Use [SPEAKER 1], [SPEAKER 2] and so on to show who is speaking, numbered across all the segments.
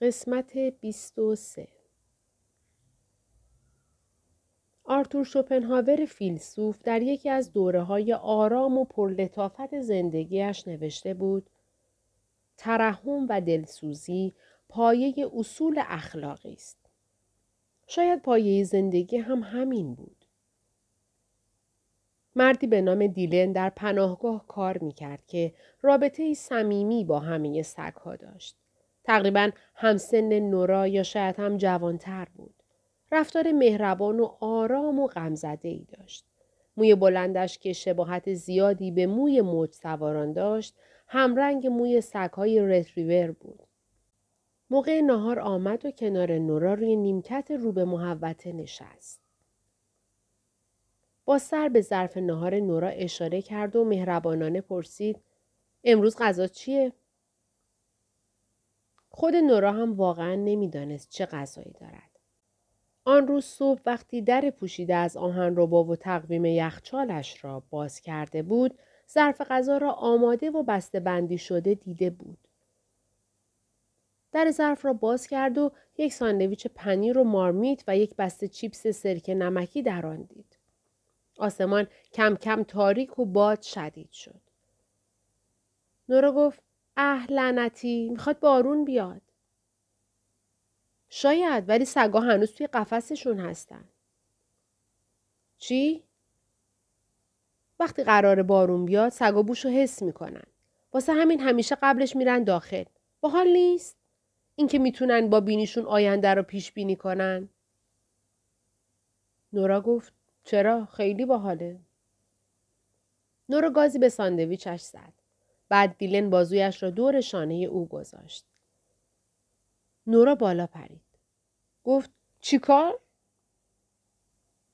[SPEAKER 1] قسمت 23 آرتور شوپنهاور فیلسوف در یکی از دوره های آرام و پرلطافت زندگیش نوشته بود ترحم و دلسوزی پایه اصول اخلاقی است. شاید پایه زندگی هم همین بود. مردی به نام دیلن در پناهگاه کار می کرد که رابطه صمیمی با همه سگها داشت. تقریبا همسن نورا یا شاید هم جوانتر بود. رفتار مهربان و آرام و غمزده ای داشت. موی بلندش که شباهت زیادی به موی موج سواران داشت همرنگ موی سگهای رتریور بود. موقع نهار آمد و کنار نورا روی نیمکت رو به محوته نشست. با سر به ظرف نهار نورا اشاره کرد و مهربانانه پرسید امروز غذا چیه؟ خود نورا هم واقعا نمی‌دانست چه غذایی دارد. آن روز صبح وقتی در پوشیده از آهن ربا و تقویم یخچالش را باز کرده بود، ظرف غذا را آماده و بسته بندی شده دیده بود. در ظرف را باز کرد و یک ساندویچ پنیر و مارمیت و یک بسته چیپس سرکه نمکی در آن دید. آسمان کم کم تاریک و باد شدید شد. نورا گفت اه لعنتی می‌خواد بارون بیاد. شاید ولی سگا هنوز توی قفسشون هستن. چی؟ وقتی قرار بارون بیاد سگا بوشو حس می‌کنن. واسه همین همیشه قبلش میرن داخل. باحال نیست؟ اینکه می‌تونن با بینیشون آینده رو پیش بینی کنن. نورا گفت چرا؟ خیلی باحاله. نورا گازی به ساندویچش زد. بعد دیلن بازویش را دور شانه او گذاشت. نورا بالا پرید. گفت چیکار؟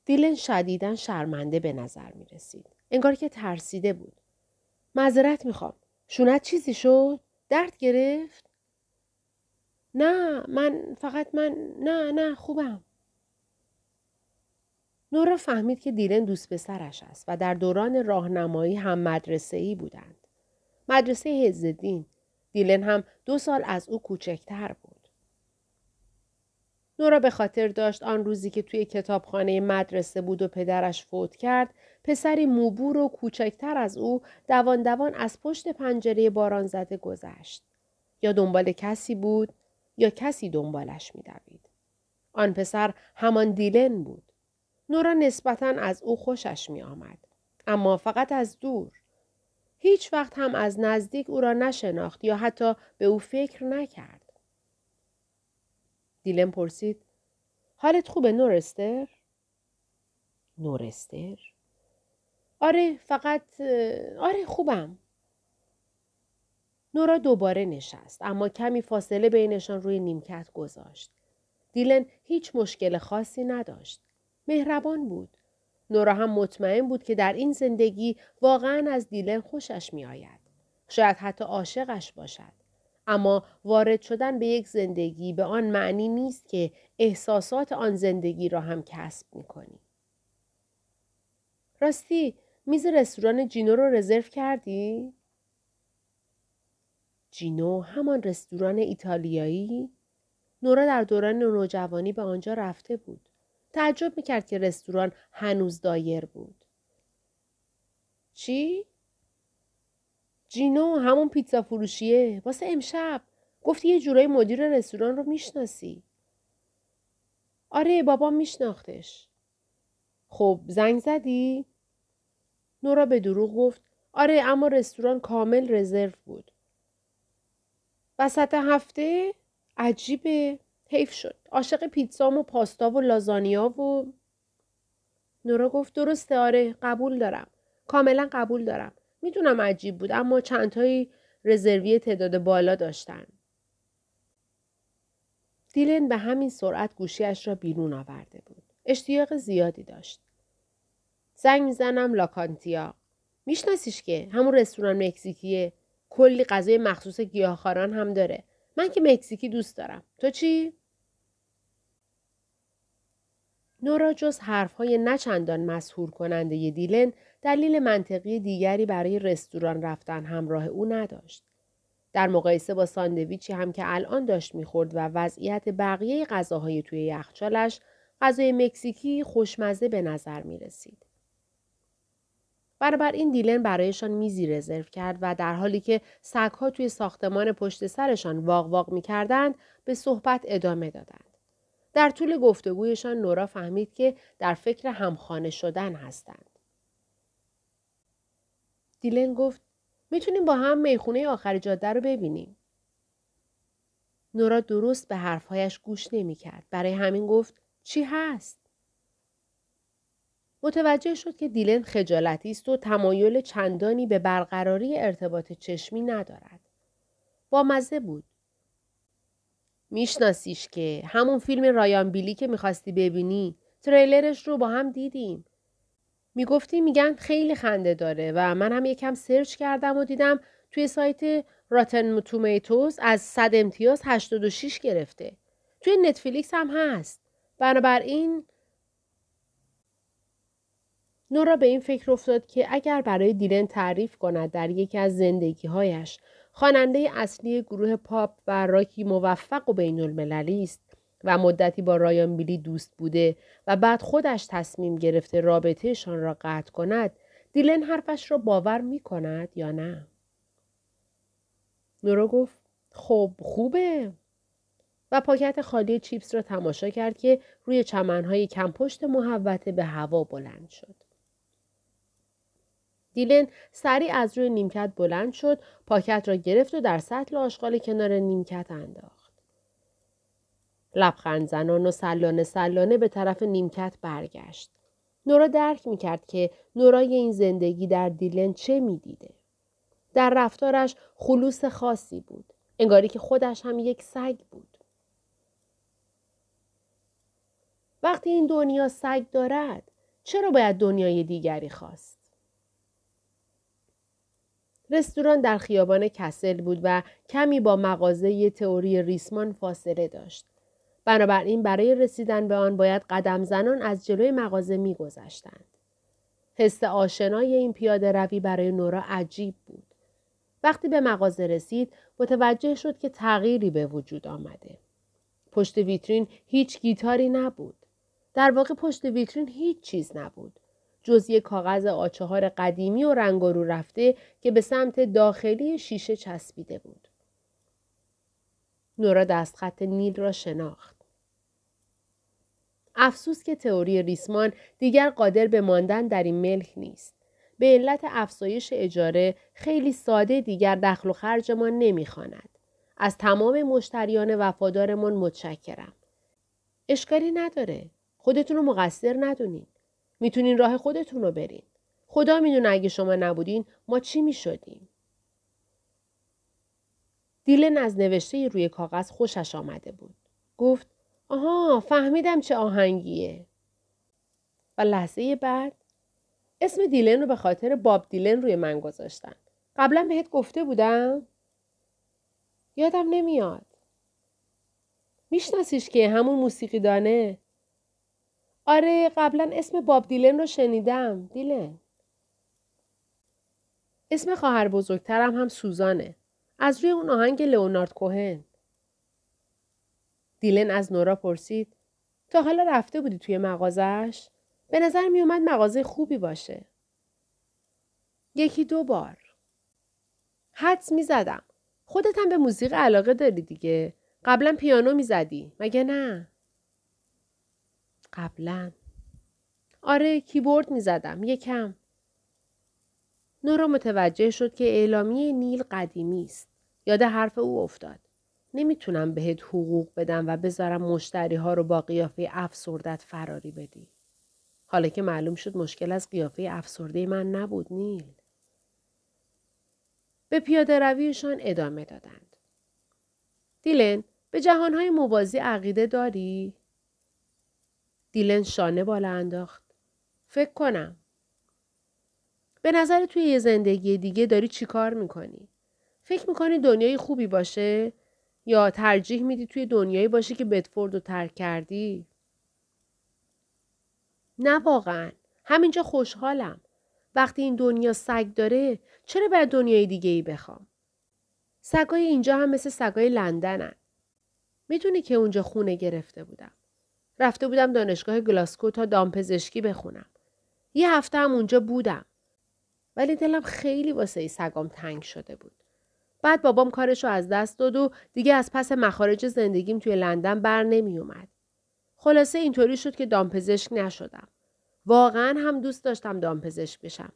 [SPEAKER 1] دیلن شدیدن شرمنده به نظر می رسید. انگار که ترسیده بود. معذرت می‌خوام. شونت چیزی شد؟ درد گرفت؟ نه من فقط من نه نه خوبم. نورا فهمید که دیلن دوست پسرش است و در دوران راهنمایی هم مدرسه ای بودند. مدرسه هزدین. دیلن هم دو سال از او کوچکتر بود. نورا به خاطر داشت آن روزی که توی کتابخانه مدرسه بود و پدرش فوت کرد پسری موبور و کوچکتر از او دوان دوان از پشت پنجره باران زده گذشت. یا دنبال کسی بود یا کسی دنبالش میدوید. آن پسر همان دیلن بود. نورا نسبتا از او خوشش می آمد. اما فقط از دور. هیچ وقت هم از نزدیک او را نشناخت یا حتی به او فکر نکرد. دیلن پرسید حالت خوبه نورستر؟ نورستر؟ آره فقط آره خوبم. نورا دوباره نشست اما کمی فاصله بینشان روی نیمکت گذاشت. دیلن هیچ مشکل خاصی نداشت. مهربان بود. نورا هم مطمئن بود که در این زندگی واقعا از دیلن خوشش می آید. شاید حتی عاشقش باشد. اما وارد شدن به یک زندگی به آن معنی نیست که احساسات آن زندگی را هم کسب می کنی. راستی میز رستوران جینو رو رزرو کردی؟ جینو همان رستوران ایتالیایی؟ نورا در دوران نوجوانی به آنجا رفته بود. تعجب می‌کرد که رستوران هنوز دایر بود. چی؟ جینو همون پیتزا فروشیه واسه امشب گفتی یه جورایی مدیر رستوران رو می‌شناسی. آره بابام میشناختش. خب زنگ زدی؟ نورا به دروغ گفت آره اما رستوران کامل رزرو بود. وسط هفته؟ عجیبه. حیف شد. عاشق پیتزام و پاستا و لازانیا و نورا گفت درسته آره قبول دارم. کاملا قبول دارم. می‌دونم عجیب بود اما چندتایی رزروی تعداد بالا داشتن. دیلن به همین سرعت گوشیش را بیرون آورده بود. اشتیاق زیادی داشت. زنگ می‌زنم لاکانتیا. میشناسیش که همون رستوران مکزیکیه. کلی غذای مخصوص گیاهخواران هم داره. من که مکزیکی دوست دارم. تو چی؟ نورا جز حرفهای نچندان مسهور کننده دیلن دلیل منطقی دیگری برای رستوران رفتن همراه او نداشت. در مقایسه با ساندویچی هم که الان داشت می‌خورد و وضعیت بقیه غذاهای توی یخچالش غذای مکزیکی خوشمزه به نظر می رسید. این دیلن برایشان میزی رزرو کرد و در حالی که سگها توی ساختمان پشت سرشان واق واق می کردند به صحبت ادامه دادند. در طول گفتگویشان نورا فهمید که در فکر همخانه شدن هستند. دیلن گفت می‌تونیم با هم می‌خونه آخر جاده رو ببینیم. نورا درست به حرفهایش گوش نمی‌کرد. برای همین گفت چی هست؟ متوجه شد که دیلن خجالتی است و تمایل چندانی به برقراری ارتباط چشمی ندارد. با مزه بود. میشناسیش که همون فیلم رایان بیلی که می‌خواستی ببینی تریلرش رو با هم دیدیم. می‌گفتی میگن خیلی خنده داره و من هم یکم سرچ کردم و دیدم توی سایت Rotten Tomatoes از 100 امتیاز 86 گرفته. توی نتفلیکس هم هست. بنابراین نورا به این فکر افتاد که اگر برای دیلن تعریف کند در یکی از زندگیهایش خواننده اصلی گروه پاپ و راکی موفق و بین المللی است و مدتی با رایان بیلی دوست بوده و بعد خودش تصمیم گرفته رابطهشان را قطع کند دیلن حرفش را باور می کند یا نه؟ نورا گفت خب خوبه و پاکت خالی چیپس را تماشا کرد که روی چمنهای کمپشت محوته به هوا بلند شد. دیلن سریع از روی نیمکت بلند شد، پاکت را گرفت و در سطل آشغال کنار نیمکت انداخت. لبخند زنان و سلانه سلانه به طرف نیمکت برگشت. نورا درک می‌کرد که نورای این زندگی در دیلن چه می‌دیده. در رفتارش خلوص خاصی بود. انگاری که خودش هم یک سگ بود. وقتی این دنیا سگ دارد چرا باید دنیای دیگری خواست؟ رستوران در خیابان کسل بود و کمی با مغازه تئوری ریسمان فاصله داشت. بنابراین برای رسیدن به آن باید قدم زنان از جلوی مغازه میگذشتند. حس آشنای این پیاده روی برای نورا عجیب بود. وقتی به مغازه رسید متوجه شد که تغییری به وجود آمده. پشت ویترین هیچ گیتاری نبود. در واقع پشت ویترین هیچ چیز نبود. جز یک کاغذ آچهار قدیمی و رنگ رو رفته که به سمت داخلی شیشه چسبیده بود. نورا دستخط نیل را شناخت. افسوس که تئوری ریسمان دیگر قادر به ماندن در این ملک نیست. به علت افزایش اجاره خیلی ساده دیگر دخل و خرجمان نمی‌خواند. از تمام مشتریان وفادارمان متشکرم. اشکالی نداره. خودتون رو مقصر ندونین. می‌تونین راه خودتون رو برین. خدا می‌دونه اگه شما نبودین ما چی می‌شدیم. دیلن از نوشته روی کاغذ خوشش آمده بود. گفت آها فهمیدم چه آهنگیه. و لحظه بعد اسم دیلن رو به خاطر باب دیلن روی من گذاشتن. قبلا بهت گفته بودم؟ یادم نمیاد. میشناسیش که همون موسیقی دانه؟ آره قبلا اسم باب دیلن رو شنیدم. دیلن. اسم خواهر بزرگترم هم سوزانه. از روی اون آهنگ لئونارد کوهن. دیلن از نورا پرسید تا حالا رفته بودی توی مغازش؟ به نظر می اومد مغازه خوبی باشه. یکی دو بار. حدس می زدم خودت هم به موسیقی علاقه داری دیگه. قبلا پیانو می زدی مگه نه؟ قبلا. آره کیبورد می زدم یکم. نورا متوجه شد که اعلامیه نیل قدیمی است. یاد حرف او افتاد. نمی‌تونم بهت حقوق بدم و بذارم مشتری ها رو با قیافه افسردت فراری بدی. حالا که معلوم شد مشکل از قیافه افسرده من نبود نیل. به پیاده رویشان ادامه دادند. دیلن به جهانهای موازی عقیده داری؟ دیلن شانه بالا انداخت. فکر کنم. به نظر توی یه زندگی دیگه داری چی کار می‌کنی؟ فکر می‌کنی دنیای خوبی باشه؟ یا ترجیح میدی توی دنیایی باشه که بدفورد رو ترک کردی؟ نه واقعا. همینجا خوشحالم. وقتی این دنیا سگ داره چرا باید دنیای دیگه ای بخوام؟ سگای اینجا هم مثل سگای لندنن. می‌دونی که اونجا خونه گرفته بودم. رفته بودم دانشگاه گلاسکو تا دامپزشکی بخونم. یه هفته هم اونجا بودم. ولی دلم خیلی واسه سگام تنگ شده بود. بعد بابام کارش رو از دست داد و دیگه از پس مخارج زندگیم توی لندن بر نمی اومد. خلاصه اینطوری شد که دامپزشک نشدم. واقعا هم دوست داشتم دامپزشک بشم.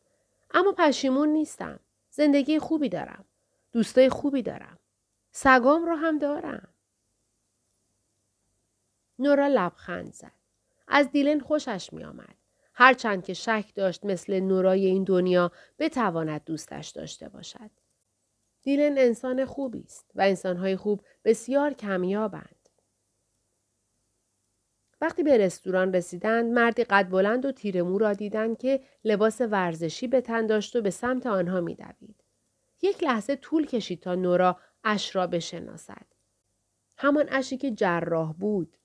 [SPEAKER 1] اما پشیمون نیستم. زندگی خوبی دارم. دوستای خوبی دارم. سگام رو هم دارم. نورا لبخند زد. از دیلن خوشش می آمد. هرچند که شک داشت مثل نورای این دنیا بتواند دوستش داشته باشد. دیلن انسان خوبی است و انسانهای خوب بسیار کمیابند. وقتی به رستوران رسیدند مردی قد بلند و تیر مو را دیدند که لباس ورزشی به تن داشت و به سمت آنها میدوید یک لحظه طول کشید تا نورا اش را بشناسد همان اشی که جراح بود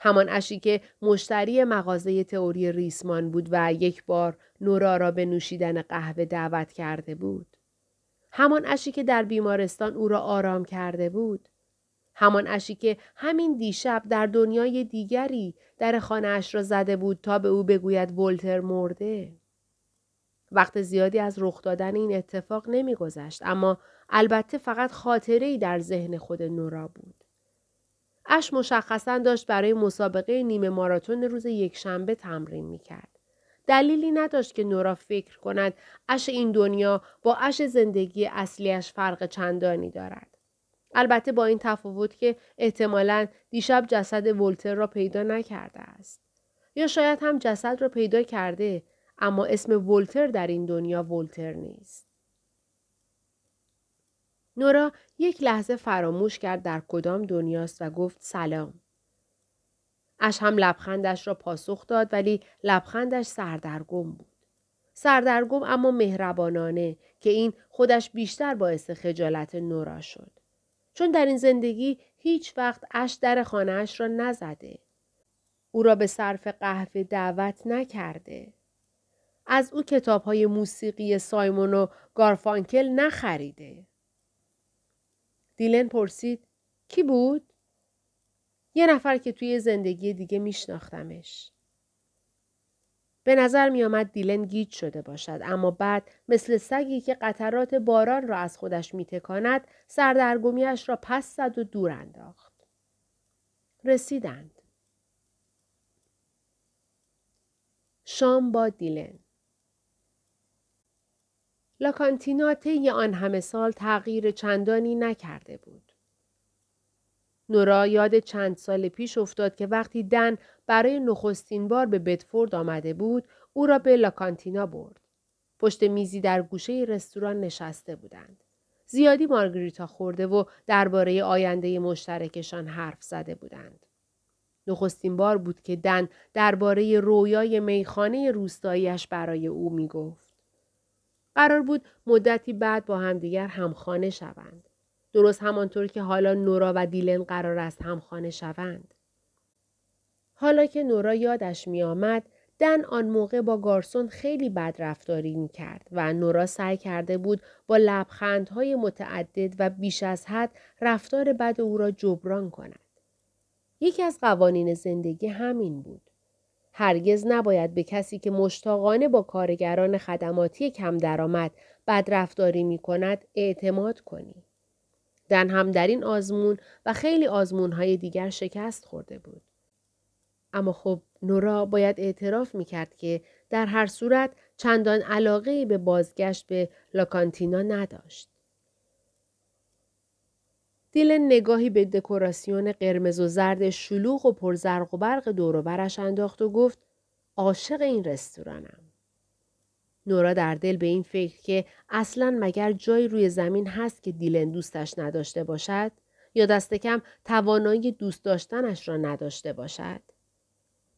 [SPEAKER 1] همان اشی که مشتری مغازه تئوری ریسمان بود و یک بار نورا را به نوشیدن قهوه دعوت کرده بود همان اشی که در بیمارستان او را آرام کرده بود همان اشی که همین دیشب در دنیای دیگری در خانه اش را زده بود تا به او بگوید ولتر مرده. وقت زیادی از رخ دادن این اتفاق نمیگذشت اما البته فقط خاطره ای در ذهن خود نورا بود. اش مشخصا داشت برای مسابقه نیمه ماراتون روز یکشنبه تمرین می کرد. دلیلی نداشت که نورا فکر کند اش این دنیا با اش زندگی اصلیش فرق چندانی دارد. البته با این تفاوت که احتمالا دیشب جسد ولتر را پیدا نکرده است. یا شاید هم جسد را پیدا کرده اما اسم ولتر در این دنیا ولتر نیست. نورا یک لحظه فراموش کرد در کدام دنیاست و گفت سلام. اش هم لبخندش را پاسخ داد ولی لبخندش سردرگم بود. سردرگم اما مهربانانه که این خودش بیشتر باعث خجالت نورا شد. چون در این زندگی هیچ وقت اش در خانهاش را نزده. او را به صرف قهوه دعوت نکرده. از او کتاب های موسیقی سایمون و گارفانکل نخریده. دیلن پرسید کی بود؟ یه نفر که توی زندگی دیگه میشناختمش. به نظر می آمد دیلن گیج شده باشد اما بعد مثل سگی که قطرات باران را از خودش می تکاند سردرگمیش را پس زد و دور انداخت. رسیدند. شام با دیلن لاکانتینا طی آن همه سال تغییر چندانی نکرده بود. نورا یاد چند سال پیش افتاد که وقتی دن برای نخستین بار به بدفورد آمده بود او را به لاکانتینا برد. پشت میزی در گوشه رستوران نشسته بودند. زیادی مارگریتا خورده و درباره آینده مشترکشان حرف زده بودند. نخستین بار بود که دن درباره رویای میخانه روستاییش برای او می گفت. قرار بود مدتی بعد با همدیگر همخانه شوند. درست همانطور که حالا نورا و دیلن قرار است همخانه شوند. حالا که نورا یادش می آمد دن آن موقع با گارسون خیلی بد رفتاری می کرد و نورا سعی کرده بود با لبخندهای متعدد و بیش از حد رفتار بد او را جبران کند. یکی از قوانین زندگی همین بود. هرگز نباید به کسی که مشتاقانه با کارگران خدماتی کم درآمد بد رفتاری می کند اعتماد کنی. دن هم در این آزمون و خیلی آزمون های دیگر شکست خورده بود. اما خب نورا باید اعتراف می‌کرد که در هر صورت چندان علاقه به بازگشت به لاکانتینا نداشت. دیلن نگاهی به دکوراسیون قرمز و زرد شلوغ و پرزرق و برق دوروبرش انداخت و گفت عاشق این رستورانم. نورا در دل به این فکر که اصلا مگر جایی روی زمین هست که دیلن دوستش نداشته باشد یا دست کم توانایی دوست داشتنش را نداشته باشد.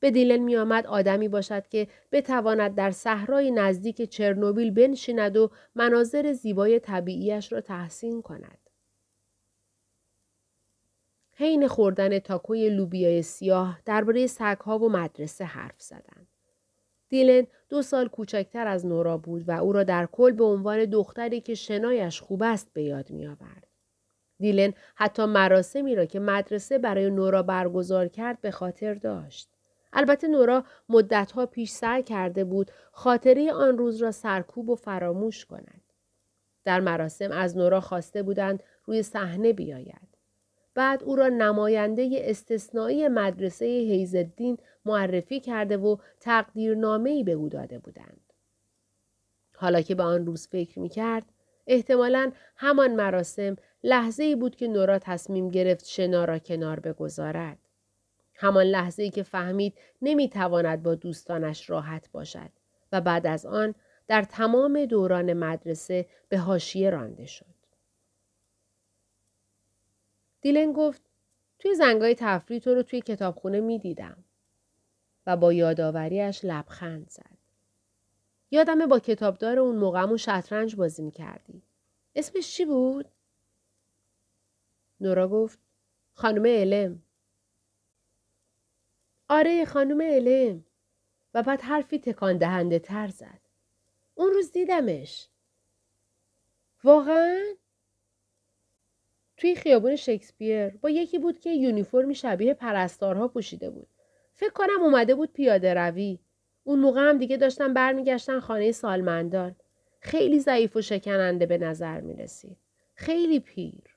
[SPEAKER 1] به دیلن می آمد آدمی باشد که بتواند در صحرای نزدیک چرنوبیل بنشیند و مناظر زیبای طبیعیش را تحسین کند. حین خوردن تاکوی لوبیای سیاه درباره سگها و مدرسه حرف زدند. دیلن دو سال کوچکتر از نورا بود و او را در کل به عنوان دختری که شنایش خوب است به یاد می آورد. دیلن حتی مراسمی را که مدرسه برای نورا برگزار کرد به خاطر داشت. البته نورا مدتها پیش سعی کرده بود خاطره آن روز را سرکوب و فراموش کند. در مراسم از نورا خواسته بودند روی صحنه بیاید. بعد او را نماینده استثنایی مدرسه حیزالدین معرفی کرده و تقدیرنامه‌ای به او داده بودند. حالا که به آن روز فکر می کرد، احتمالا همان مراسم لحظه ای بود که نورا تصمیم گرفت شنا را کنار بگذارد. همان لحظه ای که فهمید نمی‌تواند با دوستانش راحت باشد و بعد از آن در تمام دوران مدرسه به هاشیه رانده شد. دیلن گفت توی زنگای تفریح تو رو توی کتابخونه می دیدم. و با یادآوریش لبخند زد. یادم با کتابدار اون موقعمون شطرنج بازی می کردی. اسمش چی بود؟ نورا گفت خانم علم. آره خانم علم. و بعد حرفی تکان دهنده تر زد. اون روز دیدمش. واقعا؟ توی خیابون شکسپیر با یکی بود که یونیفرمی شبیه پرستارها پوشیده بود. فکر کنم اومده بود پیاده روی. اون موقع هم دیگه داشتن برمیگشتن خانه سالمندان. خیلی ضعیف و شکننده به نظر می رسید. خیلی پیر.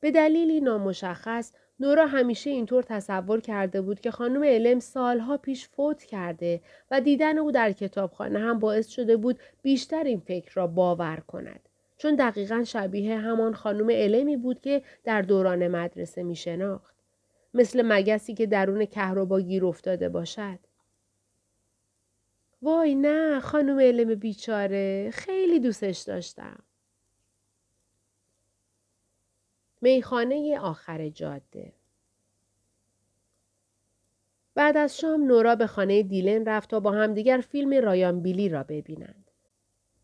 [SPEAKER 1] به دلیلی نامشخص نورا همیشه اینطور تصور کرده بود که خانم علم سالها پیش فوت کرده و دیدن او در کتابخانه هم باعث شده بود بیشتر این فکر را باور کند. چون دقیقا شبیه همان خانم علمی بود که در دوران مدرسه می شناخت. مثل مگسی که درون کهربا گیر افتاده باشد. وای نه خانم علم بیچاره خیلی دوستش داشتم. میخانه آخر جاده بعد از شام نورا به خانه دیلن رفت تا با همدیگر فیلم رایان بیلی را ببینند.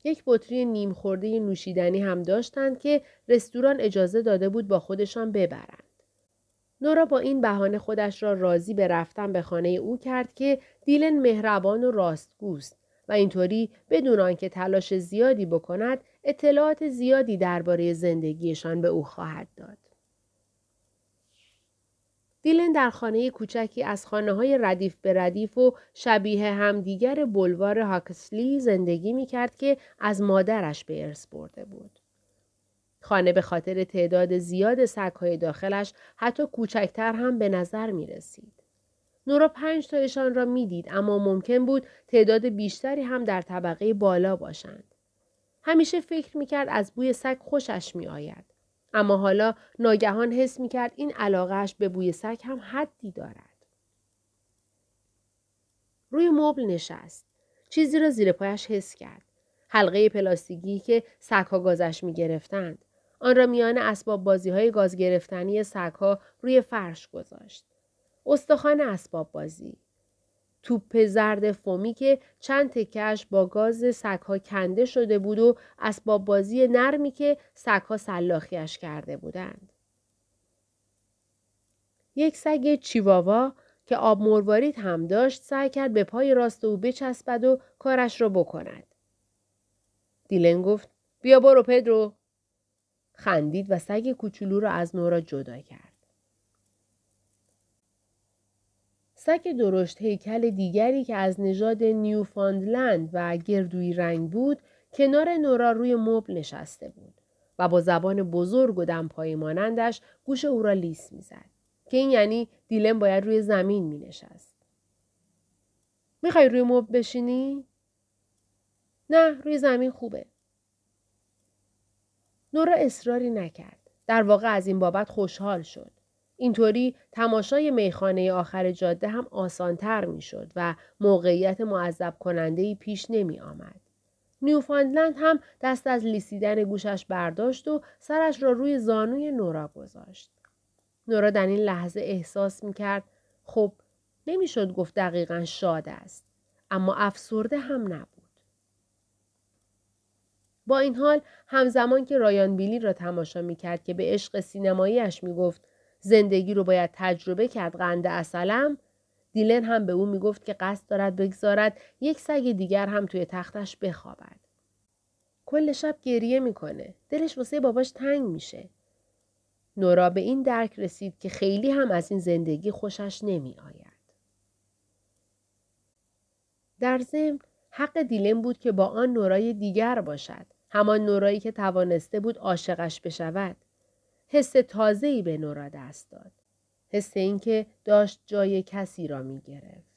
[SPEAKER 1] یک بطری نیم خورده نوشیدنی هم داشتند که رستوران اجازه داده بود با خودشان ببرند. نورا با این بهانه خودش را راضی به رفتن به خانه او کرد که دیلن مهربان و راستگوست و اینطوری بدون آنکه تلاش زیادی بکند اطلاعات زیادی درباره زندگیشان به او خواهد داد. دیلن در خانه کوچکی از خانه های ردیف به ردیف و شبیه همدیگر بلوار هاکسلی زندگی می کرد که از مادرش به ارث برده بود. خانه به خاطر تعداد زیاد سگهای داخلش حتی کوچکتر هم به نظر می رسید. نورا پنج تایشان را می‌دید اما ممکن بود تعداد بیشتری هم در طبقه بالا باشند. همیشه فکر می‌کرد از بوی سگ خوشش میآید. اما حالا ناگهان حس می‌کرد این علاقهش به بوی سگ هم حدی دارد. روی مبل نشست. چیزی را زیر پایش حس کرد. حلقه پلاستیکی که سگها گازش می گرفتند. آن را میان اسباب بازی های گاز گرفتنی سگها روی فرش گذاشت. استخوان اسباب بازی. توپ زرد فومی که چند تکش با گاز سگها کنده شده بود و اسباب بازی نرمی که سگها سلاخیش کرده بودند. یک سگ چیواوا که آب مروارید هم داشت سعی کرد به پای راست او بچسبد و کارش را بکند. دیلن گفت بیا برو پدرو. خندید و سگ کوچولو را از نورا جدا کرد. سگ درشت هیکل دیگری که از نژاد نیوفاندلند و گردوی رنگ بود کنار نورا روی مبل نشسته بود و با زبان بزرگ و دمپایی مانندش گوش او را لیس می‌زد که این یعنی دیلم باید روی زمین می نشست. می‌خوای روی مبل بشینی؟ نه روی زمین خوبه. نورا اصراری نکرد. در واقع از این بابت خوشحال شد. اینطوری تماشای میخانه آخر جاده هم آسانتر می‌شد و موقعیت معذب کننده پیش نمی آمد. نیوفاندلند هم دست از لیسیدن گوشش برداشت و سرش را روی زانوی نورا گذاشت. نورا در این لحظه احساس می کرد خب نمی‌شد گفت دقیقا شاد است. اما افسرده هم نبود. با این حال همزمان که رایان بیلی را تماشا می کرد که به عشق سینماییش می گفت زندگی رو باید تجربه کرد قند اصلم دیلن هم به او می‌گفت که قصد دارد بگذارد یک سگ دیگر هم توی تختش بخوابد کل شب گریه می‌کنه. دلش واسه باباش تنگ میشه. نورا به این درک رسید که خیلی هم از این زندگی خوشش نمی آید. در ضمن حق دیلم بود که با آن نورای دیگر باشد. همان نورایی که توانسته بود عاشقش بشود. حس تازه‌ای به نورا دست داد. حس اینکه داشت جای کسی را می گرفت.